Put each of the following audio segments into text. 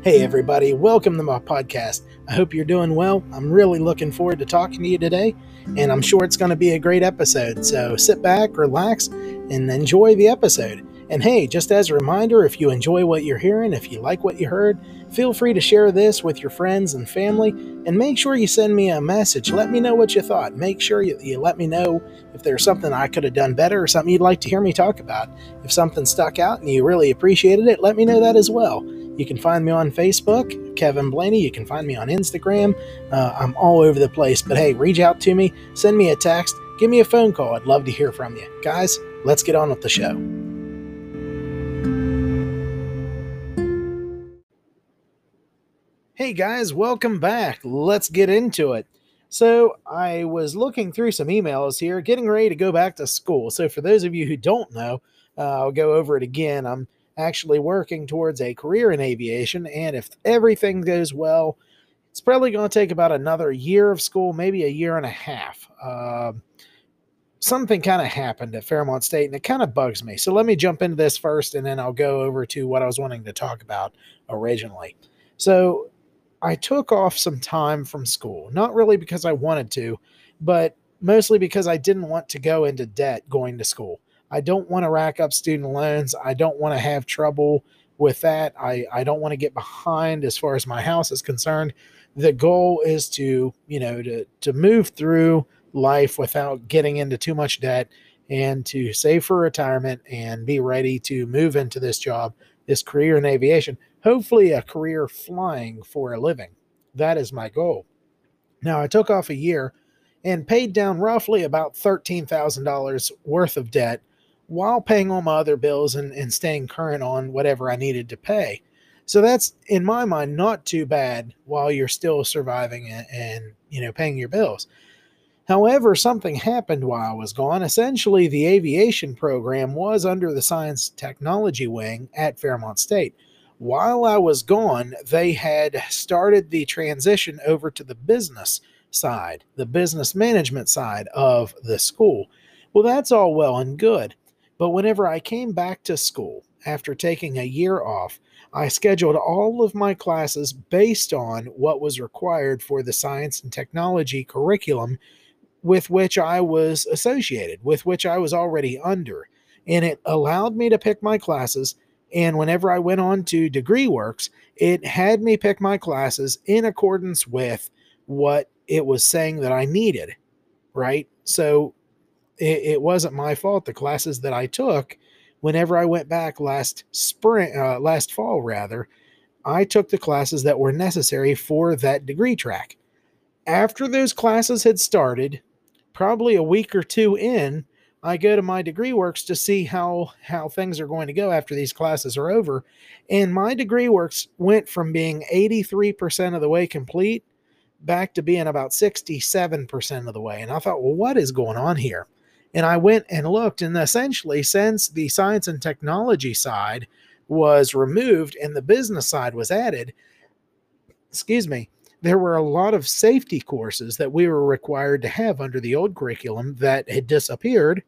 Hey, everybody, welcome to my podcast. I hope you're doing well. I'm really looking forward to talking to you today, and I'm sure it's going to be a great episode. So sit back, relax, and enjoy the episode. And hey, just as a reminder, if you enjoy what you're hearing, if you like what you heard, feel free to share this with your friends and family. And make sure you send me a message. Let me know what you thought. Make sure you, you let me know if there's something I could have done better or something you'd like to hear me talk about. If something stuck out and you really appreciated it, let me know that as well. You can find me on Facebook, Kevin Blaney. You can find me on Instagram. Uh, I'm all over the place. But hey, reach out to me, send me a text, give me a phone call. I'd love to hear from you. Guys, let's get on with the show. Hey guys, welcome back. Let's get into it. So, I was looking through some emails here, getting ready to go back to school. So, for those of you who don't know, uh, I'll go over it again. I'm actually working towards a career in aviation, and if everything goes well, it's probably going to take about another year of school, maybe a year and a half. Uh, something kind of happened at Fairmont State, and it kind of bugs me. So, let me jump into this first, and then I'll go over to what I was wanting to talk about originally. So, I took off some time from school, not really because I wanted to, but mostly because I didn't want to go into debt going to school. I don't want to rack up student loans. I don't want to have trouble with that. I, I don't want to get behind as far as my house is concerned. The goal is to, you know, to, to move through life without getting into too much debt and to save for retirement and be ready to move into this job, this career in aviation hopefully a career flying for a living. That is my goal. Now, I took off a year and paid down roughly about $13,000 worth of debt while paying all my other bills and, and staying current on whatever I needed to pay. So that's in my mind not too bad while you're still surviving and, and you know paying your bills. However, something happened while I was gone. Essentially, the aviation program was under the science technology wing at Fairmont State while I was gone, they had started the transition over to the business side, the business management side of the school. Well, that's all well and good. But whenever I came back to school after taking a year off, I scheduled all of my classes based on what was required for the science and technology curriculum with which I was associated, with which I was already under. And it allowed me to pick my classes and whenever I went on to degree works, it had me pick my classes in accordance with what it was saying that I needed, right? So it, it wasn't my fault. The classes that I took, whenever I went back last spring, uh, last fall rather, I took the classes that were necessary for that degree track. After those classes had started, probably a week or two in, I go to my degree works to see how how things are going to go after these classes are over. And my degree works went from being 83% of the way complete back to being about 67% of the way. And I thought, well, what is going on here? And I went and looked, and essentially, since the science and technology side was removed and the business side was added, excuse me, there were a lot of safety courses that we were required to have under the old curriculum that had disappeared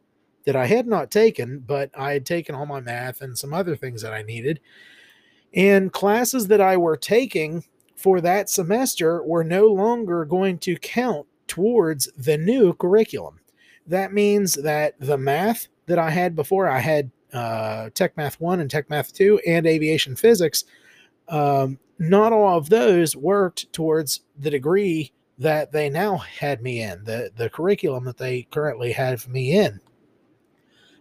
that I had not taken, but I had taken all my math and some other things that I needed. And classes that I were taking for that semester were no longer going to count towards the new curriculum. That means that the math that I had before, I had uh, Tech Math 1 and Tech Math 2 and Aviation Physics. Um, not all of those worked towards the degree that they now had me in, the, the curriculum that they currently have me in.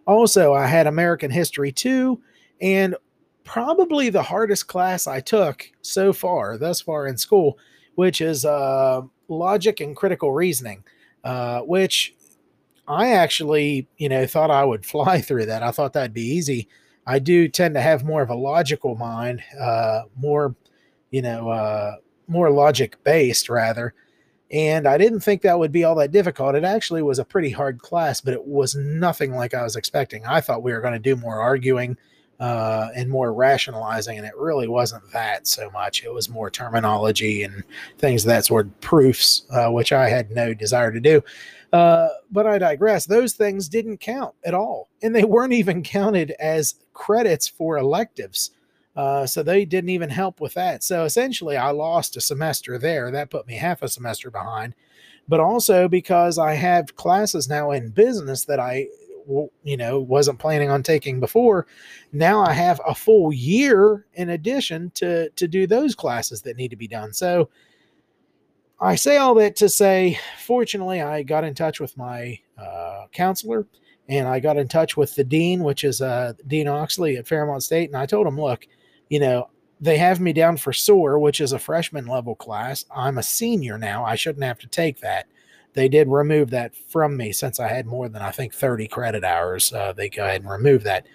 Also, I had American History 2 and probably the hardest class I took so far, thus far in school, which is uh, logic and critical reasoning, uh, which I actually, you know, thought I would fly through that. I thought that'd be easy. I do tend to have more of a logical mind, uh, more, you know, uh, more logic based rather. And I didn't think that would be all that difficult. It actually was a pretty hard class, but it was nothing like I was expecting. I thought we were going to do more arguing uh, and more rationalizing, and it really wasn't that so much. It was more terminology and things of that sort, proofs, uh, which I had no desire to do. Uh, but I digress. Those things didn't count at all, and they weren't even counted as credits for electives. Uh, so they didn't even help with that. So essentially, I lost a semester there. That put me half a semester behind. But also because I have classes now in business that I, you know, wasn't planning on taking before. Now I have a full year in addition to to do those classes that need to be done. So I say all that to say, fortunately, I got in touch with my uh, counselor and I got in touch with the dean, which is uh, Dean Oxley at Fairmont State, and I told him, look, you know, they have me down for SOAR, which is a freshman level class. I'm a senior now. I shouldn't have to take that. They did remove that from me since I had more than I think 30 credit hours. Uh, they go ahead and remove that.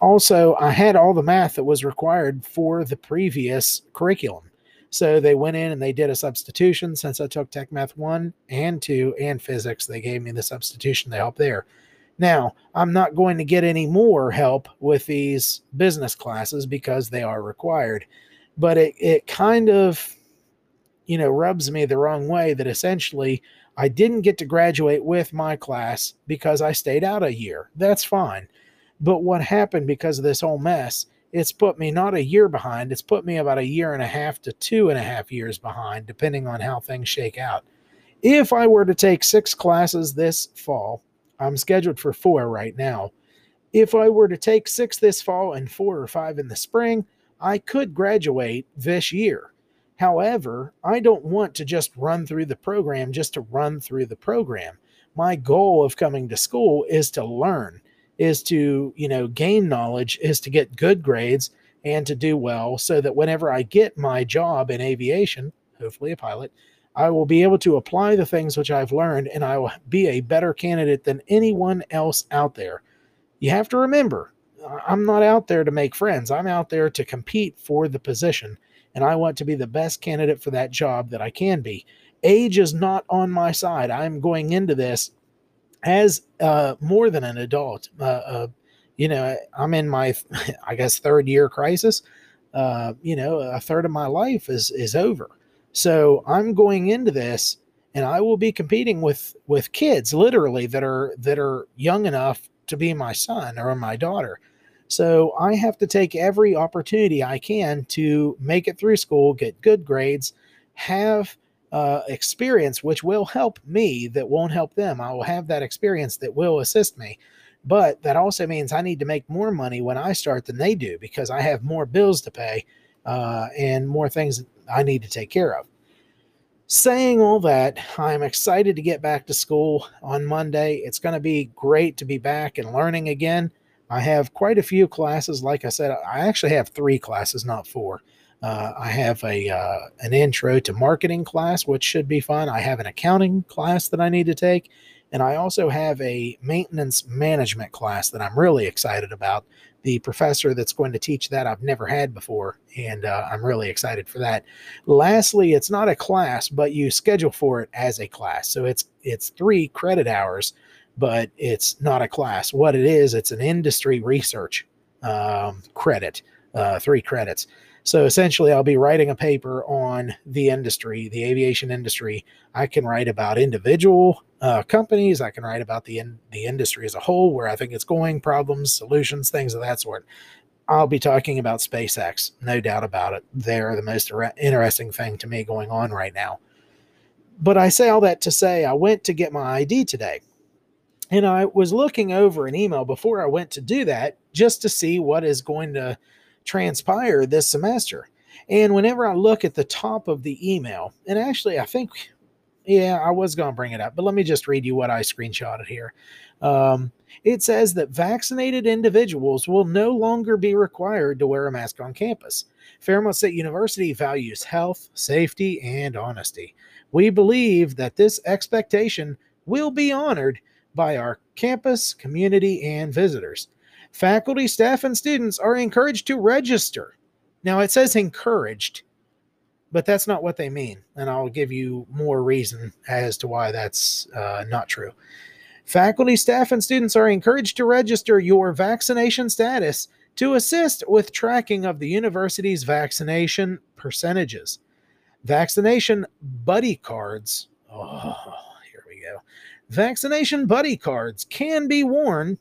Also, I had all the math that was required for the previous curriculum. So they went in and they did a substitution since I took Tech Math 1 and 2 and physics. They gave me the substitution to help there. Now, I'm not going to get any more help with these business classes because they are required, but it, it kind of, you know, rubs me the wrong way that essentially I didn't get to graduate with my class because I stayed out a year. That's fine. But what happened because of this whole mess, it's put me not a year behind, it's put me about a year and a half to two and a half years behind, depending on how things shake out. If I were to take six classes this fall, I'm scheduled for four right now. If I were to take six this fall and four or five in the spring, I could graduate this year. However, I don't want to just run through the program just to run through the program. My goal of coming to school is to learn, is to, you know, gain knowledge, is to get good grades and to do well so that whenever I get my job in aviation, hopefully a pilot, I will be able to apply the things which I've learned and I will be a better candidate than anyone else out there. You have to remember, I'm not out there to make friends. I'm out there to compete for the position, and I want to be the best candidate for that job that I can be. Age is not on my side. I'm going into this as uh, more than an adult. Uh, uh, you know, I'm in my, I guess, third year crisis. Uh, you know, a third of my life is is over. So I'm going into this and I will be competing with with kids literally that are that are young enough to be my son or my daughter. So I have to take every opportunity I can to make it through school, get good grades, have uh, experience which will help me that won't help them. I will have that experience that will assist me. But that also means I need to make more money when I start than they do because I have more bills to pay uh, and more things I need to take care of. Saying all that, I'm excited to get back to school on Monday. It's going to be great to be back and learning again. I have quite a few classes. Like I said, I actually have three classes, not four. Uh, I have a uh, an intro to marketing class, which should be fun. I have an accounting class that I need to take, and I also have a maintenance management class that I'm really excited about the professor that's going to teach that I've never had before, and uh, I'm really excited for that. Lastly, it's not a class, but you schedule for it as a class, so it's it's three credit hours, but it's not a class. What it is, it's an industry research um, credit, uh, three credits. So essentially, I'll be writing a paper on the industry, the aviation industry. I can write about individual uh, companies. I can write about the in, the industry as a whole, where I think it's going, problems, solutions, things of that sort. I'll be talking about SpaceX, no doubt about it. They're the most interesting thing to me going on right now. But I say all that to say, I went to get my ID today. And I was looking over an email before I went to do that just to see what is going to transpire this semester. And whenever I look at the top of the email, and actually, I think, yeah, I was going to bring it up, but let me just read you what I screenshotted here. Um, it says that vaccinated individuals will no longer be required to wear a mask on campus. Fairmont State University values health, safety, and honesty. We believe that this expectation will be honored by our campus, community, and visitors. Faculty, staff, and students are encouraged to register. Now, it says encouraged, but that's not what they mean. And I'll give you more reason as to why that's uh, not true. Faculty, staff, and students are encouraged to register your vaccination status to assist with tracking of the university's vaccination percentages. Vaccination buddy cards. Oh. Vaccination buddy cards can be worn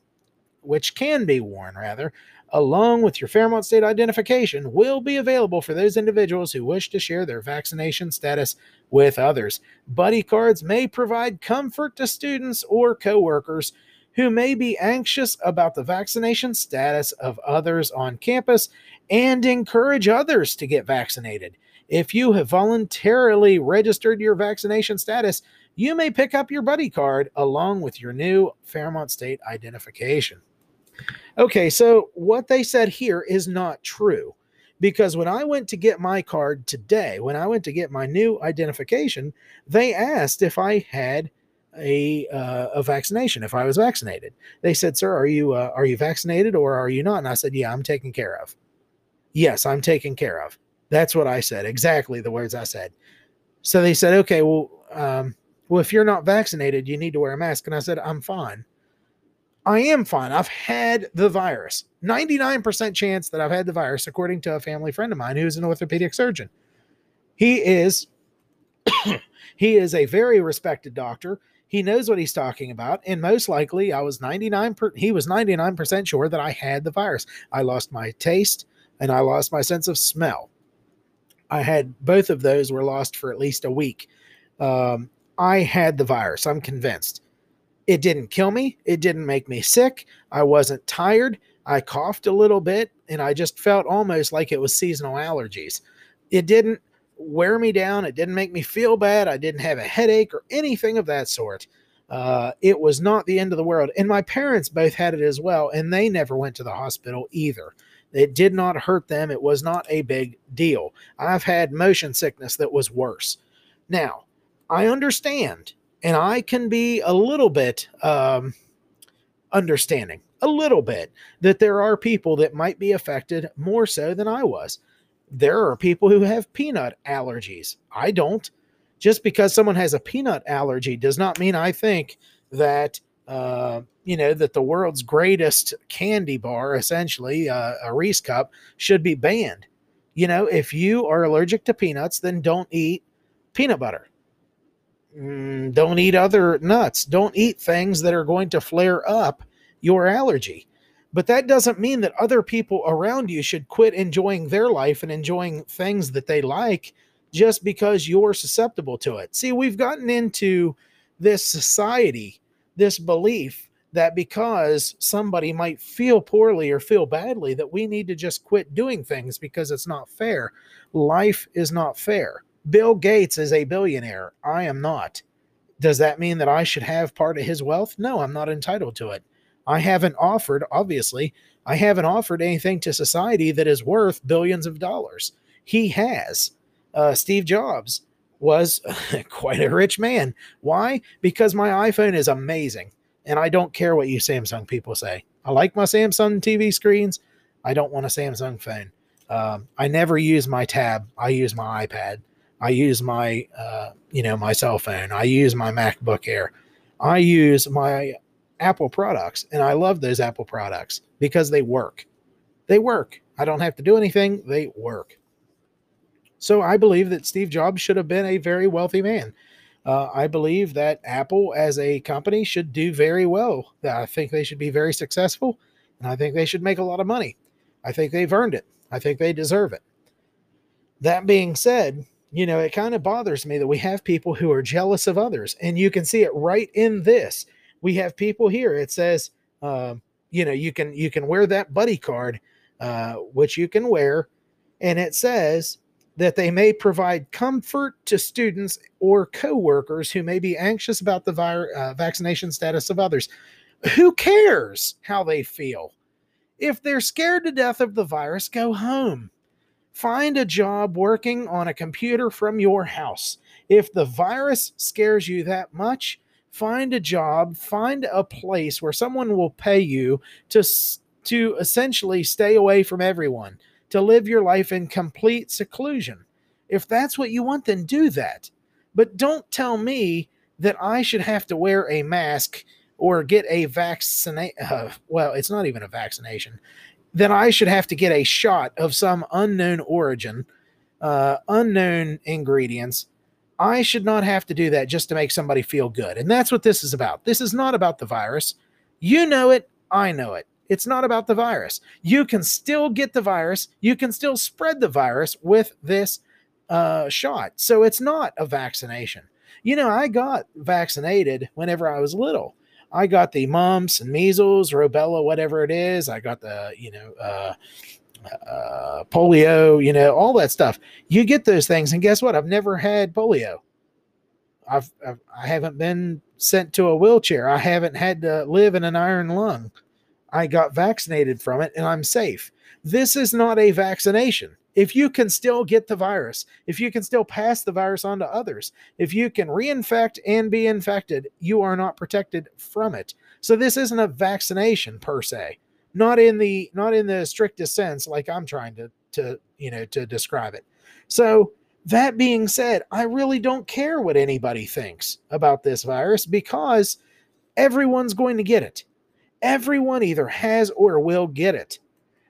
which can be worn rather, along with your Fairmont State identification, will be available for those individuals who wish to share their vaccination status with others. Buddy cards may provide comfort to students or coworkers who may be anxious about the vaccination status of others on campus and encourage others to get vaccinated. If you have voluntarily registered your vaccination status, you may pick up your buddy card along with your new Fairmont State identification. Okay, so what they said here is not true because when I went to get my card today, when I went to get my new identification, they asked if I had a uh, a vaccination, if I was vaccinated. They said, "Sir, are you uh, are you vaccinated or are you not?" And I said, "Yeah, I'm taken care of." Yes, I'm taken care of. That's what I said. Exactly the words I said. So they said, "Okay, well, um, well, if you're not vaccinated, you need to wear a mask." And I said, "I'm fine." I am fine. I've had the virus. 99% chance that I've had the virus, according to a family friend of mine who's an orthopedic surgeon. He is he is a very respected doctor. He knows what he's talking about, and most likely I was 99 per, he was 99% sure that I had the virus. I lost my taste and I lost my sense of smell. I had both of those were lost for at least a week. Um, I had the virus. I'm convinced. It didn't kill me. It didn't make me sick. I wasn't tired. I coughed a little bit and I just felt almost like it was seasonal allergies. It didn't wear me down. It didn't make me feel bad. I didn't have a headache or anything of that sort. Uh, it was not the end of the world. And my parents both had it as well, and they never went to the hospital either. It did not hurt them. It was not a big deal. I've had motion sickness that was worse. Now, I understand and I can be a little bit um, understanding, a little bit, that there are people that might be affected more so than I was. There are people who have peanut allergies. I don't. Just because someone has a peanut allergy does not mean I think that uh, you know that the world's greatest candy bar, essentially uh, a Reese cup, should be banned. You know, if you are allergic to peanuts, then don't eat peanut butter Mm, don't eat other nuts. Don't eat things that are going to flare up your allergy. But that doesn't mean that other people around you should quit enjoying their life and enjoying things that they like just because you're susceptible to it. See, we've gotten into this society, this belief that because somebody might feel poorly or feel badly, that we need to just quit doing things because it's not fair. Life is not fair. Bill Gates is a billionaire. I am not. Does that mean that I should have part of his wealth? No, I'm not entitled to it. I haven't offered, obviously, I haven't offered anything to society that is worth billions of dollars. He has. Uh, Steve Jobs was quite a rich man. Why? Because my iPhone is amazing. And I don't care what you Samsung people say. I like my Samsung TV screens. I don't want a Samsung phone. Um, I never use my tab, I use my iPad. I use my, uh, you know, my cell phone. I use my MacBook Air. I use my Apple products, and I love those Apple products because they work. They work. I don't have to do anything. They work. So I believe that Steve Jobs should have been a very wealthy man. Uh, I believe that Apple as a company should do very well. I think they should be very successful, and I think they should make a lot of money. I think they've earned it. I think they deserve it. That being said, you know, it kind of bothers me that we have people who are jealous of others. And you can see it right in this. We have people here. It says, uh, you know, you can you can wear that buddy card, uh, which you can wear, and it says that they may provide comfort to students or coworkers who may be anxious about the vir- uh, vaccination status of others. Who cares how they feel? If they're scared to death of the virus, go home. Find a job working on a computer from your house. If the virus scares you that much, find a job, find a place where someone will pay you to to essentially stay away from everyone, to live your life in complete seclusion. If that's what you want, then do that. But don't tell me that I should have to wear a mask or get a vaccinate. Uh, well, it's not even a vaccination then I should have to get a shot of some unknown origin, uh, unknown ingredients. I should not have to do that just to make somebody feel good. And that's what this is about. This is not about the virus. You know it. I know it. It's not about the virus. You can still get the virus, you can still spread the virus with this uh, shot. So it's not a vaccination. You know, I got vaccinated whenever I was little. I got the mumps and measles, rubella, whatever it is. I got the, you know, uh, uh, polio, you know, all that stuff. You get those things, and guess what? I've never had polio. I've, I've I haven't been sent to a wheelchair. I haven't had to live in an iron lung. I got vaccinated from it, and I'm safe. This is not a vaccination. If you can still get the virus, if you can still pass the virus on to others, if you can reinfect and be infected, you are not protected from it. So this isn't a vaccination per se not in the not in the strictest sense like i'm trying to to you know to describe it. So that being said i really don't care what anybody thinks about this virus because everyone's going to get it. Everyone either has or will get it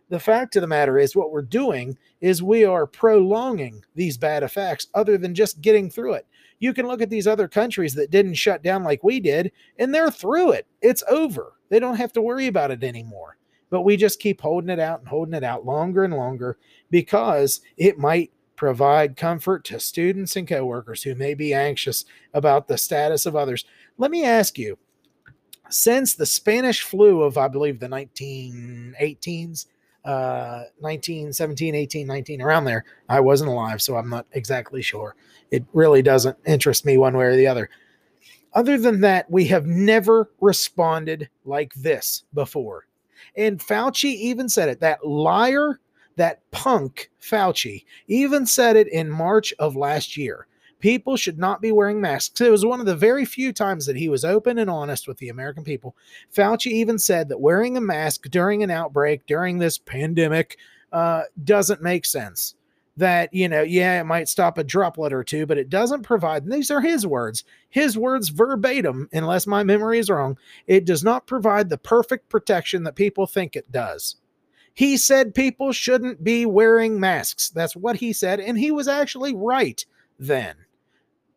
the fact of the matter is what we're doing is we are prolonging these bad effects other than just getting through it. You can look at these other countries that didn't shut down like we did and they're through it. It's over. They don't have to worry about it anymore. But we just keep holding it out and holding it out longer and longer because it might provide comfort to students and coworkers who may be anxious about the status of others. Let me ask you since the Spanish flu of, I believe, the 1918s, uh, 1917, 18, 19, around there, I wasn't alive, so I'm not exactly sure. It really doesn't interest me one way or the other. Other than that, we have never responded like this before. And Fauci even said it. That liar, that punk Fauci even said it in March of last year. People should not be wearing masks. It was one of the very few times that he was open and honest with the American people. Fauci even said that wearing a mask during an outbreak, during this pandemic, uh, doesn't make sense that, you know, yeah, it might stop a droplet or two, but it doesn't provide, these are his words, his words verbatim, unless my memory is wrong, it does not provide the perfect protection that people think it does. He said people shouldn't be wearing masks. That's what he said. And he was actually right then.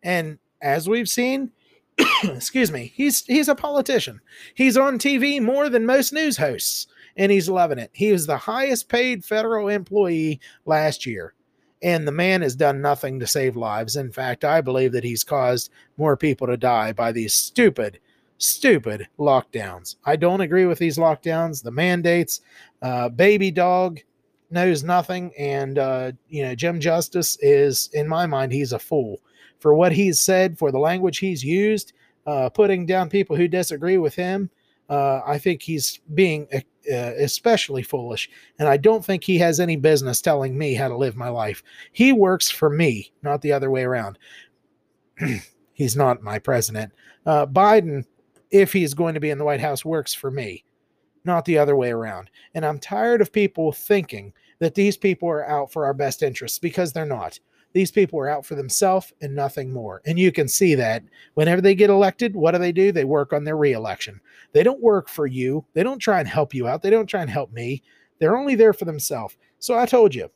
And as we've seen, excuse me, he's he's a politician. He's on TV more than most news hosts, and he's loving it. He was the highest paid federal employee last year and the man has done nothing to save lives. In fact, I believe that he's caused more people to die by these stupid, stupid lockdowns. I don't agree with these lockdowns, the mandates. Uh, baby dog knows nothing, and uh, you know Jim Justice is, in my mind, he's a fool for what he's said, for the language he's used, uh, putting down people who disagree with him. Uh, I think he's being uh, especially foolish. And I don't think he has any business telling me how to live my life. He works for me, not the other way around. he's not my president. Uh, Biden, if he's going to be in the White House, works for me, not the other way around. And I'm tired of people thinking that these people are out for our best interests because they're not. These people are out for themselves and nothing more. And you can see that whenever they get elected, what do they do? They work on their reelection. They don't work for you. They don't try and help you out. They don't try and help me. They're only there for themselves. So I told you,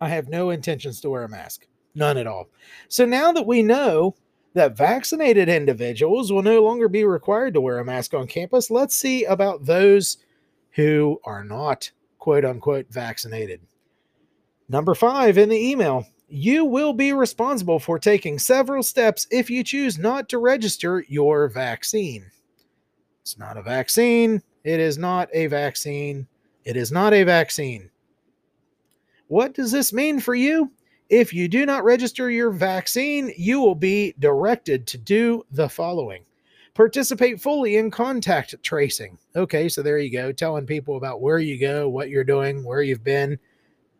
I have no intentions to wear a mask. None at all. So now that we know that vaccinated individuals will no longer be required to wear a mask on campus, let's see about those who are not quote unquote vaccinated. Number five in the email you will be responsible for taking several steps if you choose not to register your vaccine. It's not a vaccine. It is not a vaccine. It is not a vaccine. What does this mean for you? If you do not register your vaccine, you will be directed to do the following participate fully in contact tracing. Okay, so there you go, telling people about where you go, what you're doing, where you've been.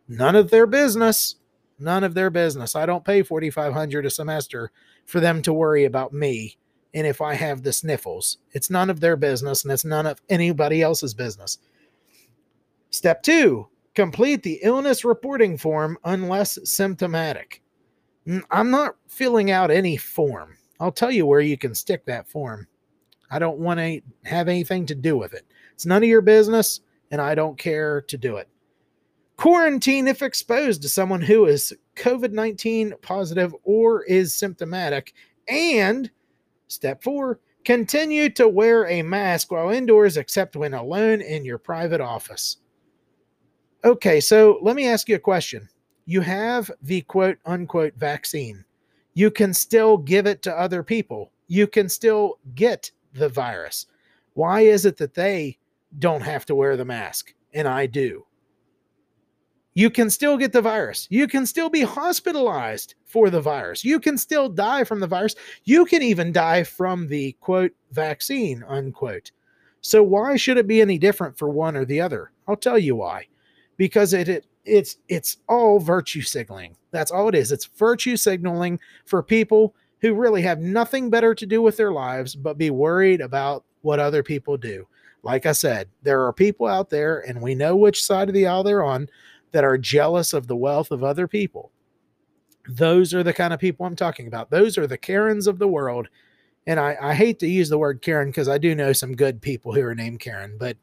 None of their business. None of their business. I don't pay 4500 a semester for them to worry about me and if I have the sniffles. It's none of their business and it's none of anybody else's business. Step 2, complete the illness reporting form unless symptomatic. I'm not filling out any form. I'll tell you where you can stick that form. I don't want to have anything to do with it. It's none of your business, and I don't care to do it. Quarantine if exposed to someone who is COVID 19 positive or is symptomatic. And step four, Continue to wear a mask while indoors, except when alone in your private office. Okay, so let me ask you a question. You have the quote unquote vaccine. You can still give it to other people. You can still get the virus. Why is it that they don't have to wear the mask and I do? You can still get the virus. You can still be hospitalized for the virus. You can still die from the virus. You can even die from the quote vaccine, unquote. So why should it be any different for one or the other? I'll tell you why. Because it, it it's it's all virtue signaling. That's all it is. It's virtue signaling for people who really have nothing better to do with their lives but be worried about what other people do. Like I said, there are people out there, and we know which side of the aisle they're on, that are jealous of the wealth of other people. Those are the kind of people I'm talking about. Those are the Karens of the world. And I, I hate to use the word Karen because I do know some good people who are named Karen, but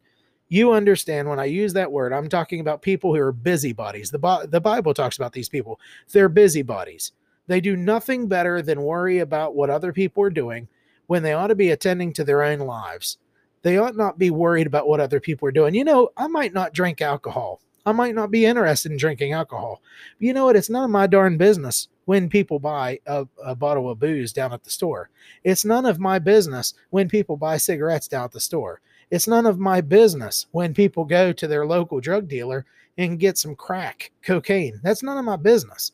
you understand when I use that word, I'm talking about people who are busybodies. The, the Bible talks about these people. They're busybodies. They do nothing better than worry about what other people are doing when they ought to be attending to their own lives. They ought not be worried about what other people are doing. You know, I might not drink alcohol. I might not be interested in drinking alcohol. But you know what? It's none of my darn business when people buy a, a, bottle of booze down at the store. It's none of my business when people buy cigarettes down at the store. It's none of my business when people go to their local drug dealer and get some crack, cocaine. That's none of my business.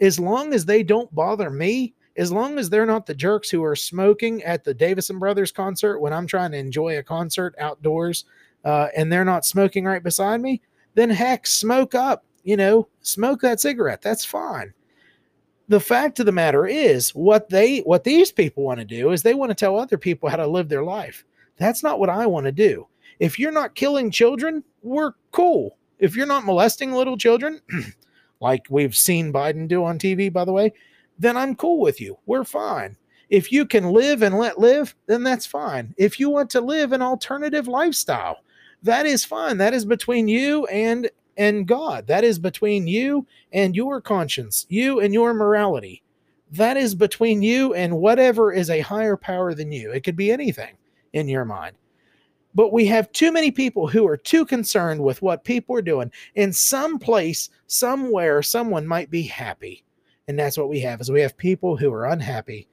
As long as they don't bother me, as long as they're not the jerks who are smoking at the Davisson Brothers concert when I'm trying to enjoy a concert outdoors uh, and they're not smoking right beside me, then heck, smoke up, you know, smoke that cigarette. That's fine. The fact of the matter is, what they what these people want to do is they want to tell other people how to live their life. That's not what I want to do. If you're not killing children, we're cool. If you're not molesting little children, like we've seen Biden do on TV, by the way, then I'm cool with you. We're fine. If you can live and let live, then that's fine. If you want to live an alternative lifestyle, that is fine. That is between you and and God. That is between you and your conscience, you and your morality. That is between you and whatever is a higher power than you. It could be anything in your mind. But we have too many people who are too concerned with what people are doing. In some place, somewhere, someone might be happy. And that's what we have is we have people who are unhappy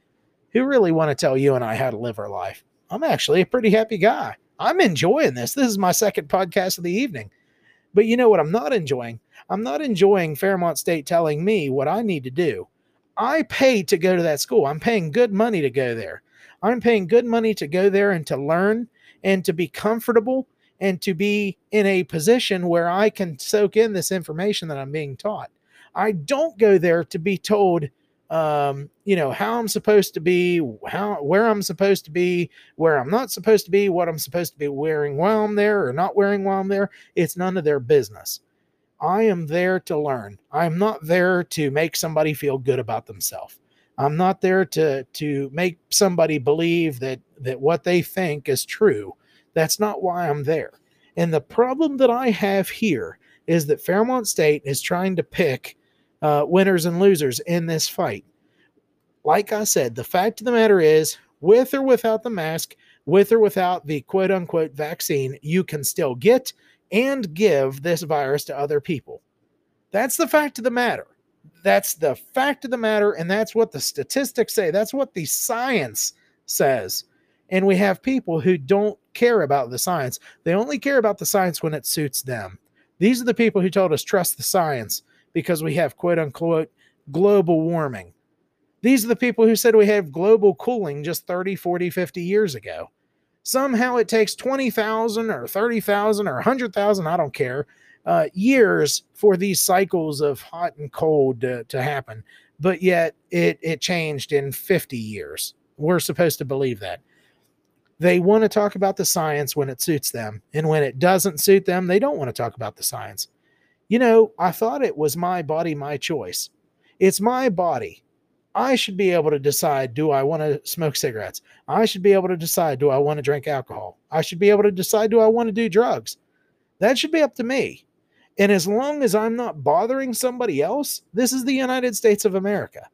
who really want to tell you and I how to live our life. I'm actually a pretty happy guy. I'm enjoying this. This is my second podcast of the evening. But you know what I'm not enjoying? I'm not enjoying Fairmont State telling me what I need to do. I pay to go to that school. I'm paying good money to go there. I'm paying good money to go there and to learn and to be comfortable and to be in a position where I can soak in this information that I'm being taught. I don't go there to be told um, you know, how I'm supposed to be, how where I'm supposed to be, where I'm not supposed to be, what I'm supposed to be wearing while I'm there or not wearing while I'm there. It's none of their business. I am there to learn. I'm not there to make somebody feel good about themselves. I'm not there to to make somebody believe that that what they think is true. That's not why I'm there. And the problem that I have here is that Fairmont State is trying to pick uh, winners and losers in this fight. Like I said, the fact of the matter is, with or without the mask, with or without the quote unquote vaccine, you can still get and give this virus to other people. That's the fact of the matter. That's the fact of the matter. And that's what the statistics say. That's what the science says. And we have people who don't care about the science. They only care about the science when it suits them. These are the people who told us trust the science because we have quote unquote global warming. These are the people who said we have global cooling just 30, 40, 50 years ago. Somehow it takes 20,000 or 30,000 or 100,000, I don't care, uh, years for these cycles of hot and cold to, to happen. But yet it, it changed in 50 years. We're supposed to believe that. They want to talk about the science when it suits them. And when it doesn't suit them, they don't want to talk about the science you know, I thought it was my body, my choice. It's my body. I should be able to decide do I want to smoke cigarettes? I should be able to decide do I want to drink alcohol? I should be able to decide do I want to do drugs? That should be up to me. And as long as I'm not bothering somebody else, this is the United States of America.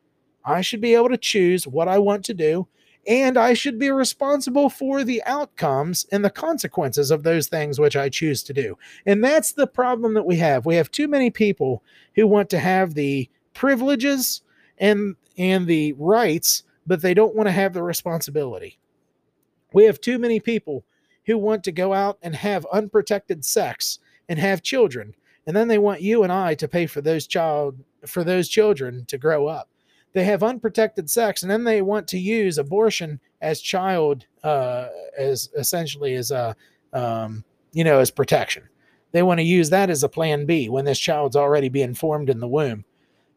I should be able to choose what I want to do. And I should be responsible for the outcomes and the consequences of those things which I choose to do. And that's the problem that we have. We have too many people who want to have the privileges and and the rights, but they don't want to have the responsibility. We have too many people who want to go out and have unprotected sex and have children, and then they want you and I to pay for those child for those children to grow up they have unprotected sex and then they want to use abortion as child uh, as essentially as a um, you know as protection. They want to use that as a plan b when this child's already being formed in the womb.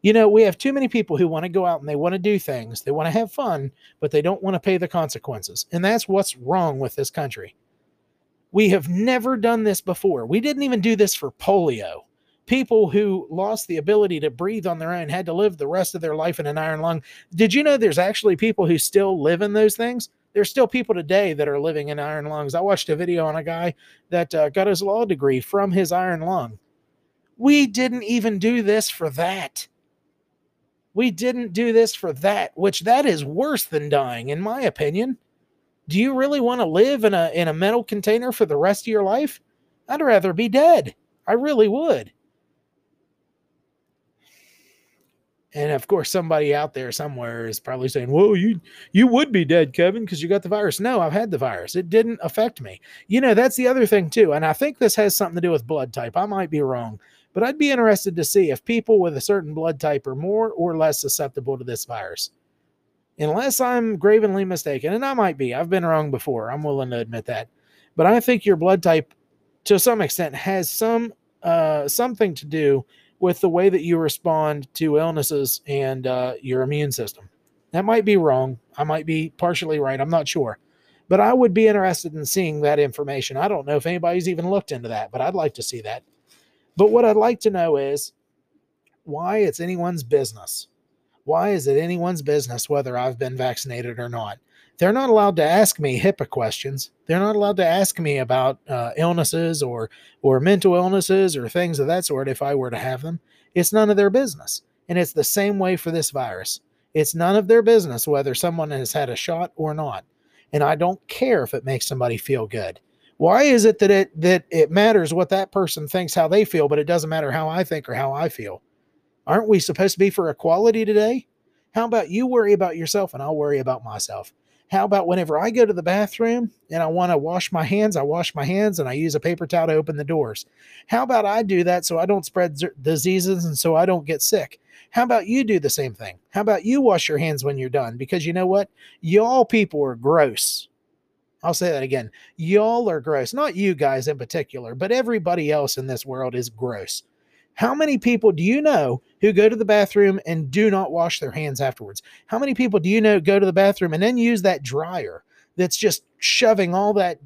You know we have too many people who want to go out and they want to do things. They want to have fun but they don't want to pay the consequences. And that's what's wrong with this country. We have never done this before. We didn't even do this for polio people who lost the ability to breathe on their own had to live the rest of their life in an iron lung. Did you know there's actually people who still live in those things? There's still people today that are living in iron lungs. I watched a video on a guy that uh, got his law degree from his iron lung. We didn't even do this for that. We didn't do this for that, which that is worse than dying, in my opinion. Do you really want to live in a in a metal container for the rest of your life? I'd rather be dead. I really would. And of course, somebody out there somewhere is probably saying, "Well, you you would be dead, Kevin, because you got the virus." No, I've had the virus. It didn't affect me. You know, that's the other thing too. And I think this has something to do with blood type. I might be wrong, but I'd be interested to see if people with a certain blood type are more or less susceptible to this virus. Unless I'm gravenly mistaken, and I might be. I've been wrong before. I'm willing to admit that. But I think your blood type, to some extent, has some uh, something to do with the way that you respond to illnesses and uh, your immune system. That might be wrong. I might be partially right. I'm not sure. But I would be interested in seeing that information. I don't know if anybody's even looked into that, but I'd like to see that. But what I'd like to know is why it's anyone's business. Why is it anyone's business whether I've been vaccinated or not? They're not allowed to ask me HIPAA questions. They're not allowed to ask me about uh, illnesses or or mental illnesses or things of that sort if I were to have them. It's none of their business. And it's the same way for this virus. It's none of their business whether someone has had a shot or not. And I don't care if it makes somebody feel good. Why is it that it that it matters what that person thinks how they feel, but it doesn't matter how I think or how I feel? Aren't we supposed to be for equality today? How about you worry about yourself and I'll worry about myself? How about whenever I go to the bathroom and I want to wash my hands, I wash my hands and I use a paper towel to open the doors? How about I do that so I don't spread z- diseases and so I don't get sick? How about you do the same thing? How about you wash your hands when you're done? Because you know what? Y'all people are gross. I'll say that again. Y'all are gross. Not you guys in particular, but everybody else in this world is gross. How many people do you know who go to the bathroom and do not wash their hands afterwards? How many people do you know go to the bathroom and then use that dryer that's just shoving all that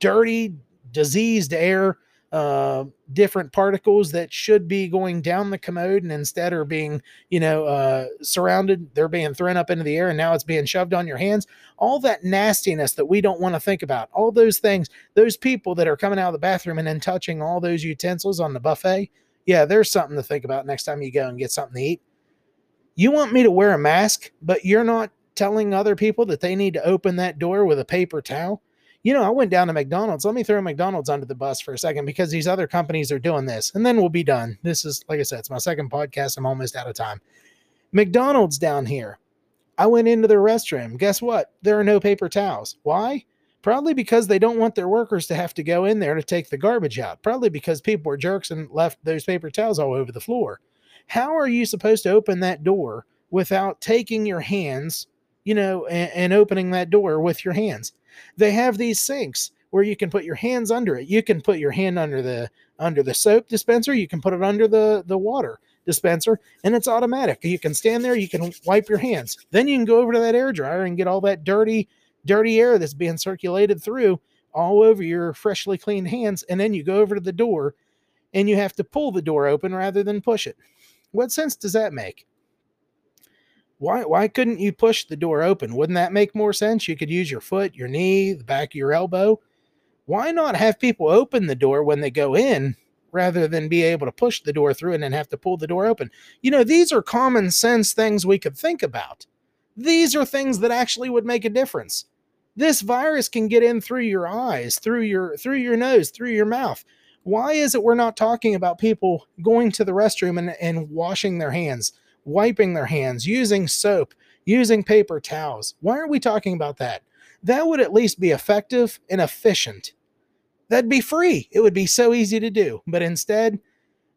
dirty, diseased air, uh, different particles that should be going down the commode and instead are being, you know, uh, surrounded, they're being thrown up into the air and now it's being shoved on your hands. All that nastiness that we don't want to think about, all those things, those people that are coming out of the bathroom and then touching all those utensils on the buffet yeah, there's something to think about next time you go and get something to eat. You want me to wear a mask, but you're not telling other people that they need to open that door with a paper towel. You know, I went down to McDonald's. Let me throw McDonald's under the bus for a second because these other companies are doing this, and then we'll be done. This is, like I said, it's my second podcast. I'm almost out of time. McDonald's down here. I went into their restroom. Guess what? There are no paper towels. Why? Probably because they don't want their workers to have to go in there to take the garbage out. Probably because people were jerks and left those paper towels all over the floor. How are you supposed to open that door without taking your hands, you know, and, and opening that door with your hands? They have these sinks where you can put your hands under it. You can put your hand under the under the soap dispenser, you can put it under the the water dispenser and it's automatic. You can stand there, you can wipe your hands. Then you can go over to that air dryer and get all that dirty dirty air that's being circulated through all over your freshly cleaned hands. And then you go over to the door and you have to pull the door open rather than push it. What sense does that make? Why, why couldn't you push the door open? Wouldn't that make more sense? You could use your foot, your knee, the back of your elbow. Why not have people open the door when they go in rather than be able to push the door through and then have to pull the door open? You know, these are common sense things we could think about. These are things that actually would make a difference. This virus can get in through your eyes, through your through your nose, through your mouth. Why is it we're not talking about people going to the restroom and, and washing their hands, wiping their hands, using soap, using paper towels? Why are we talking about that? That would at least be effective and efficient. That'd be free. It would be so easy to do. But instead,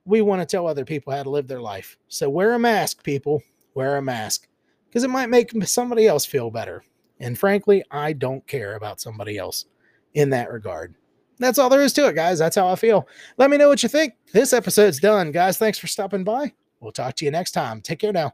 we want to tell other people how to live their life. So wear a mask, people. Wear a mask because it might make somebody else feel better. And frankly, I don't care about somebody else in that regard. That's all there is to it, guys. That's how I feel. Let me know what you think. This episode's done, guys. Thanks for stopping by. We'll talk to you next time. Take care now.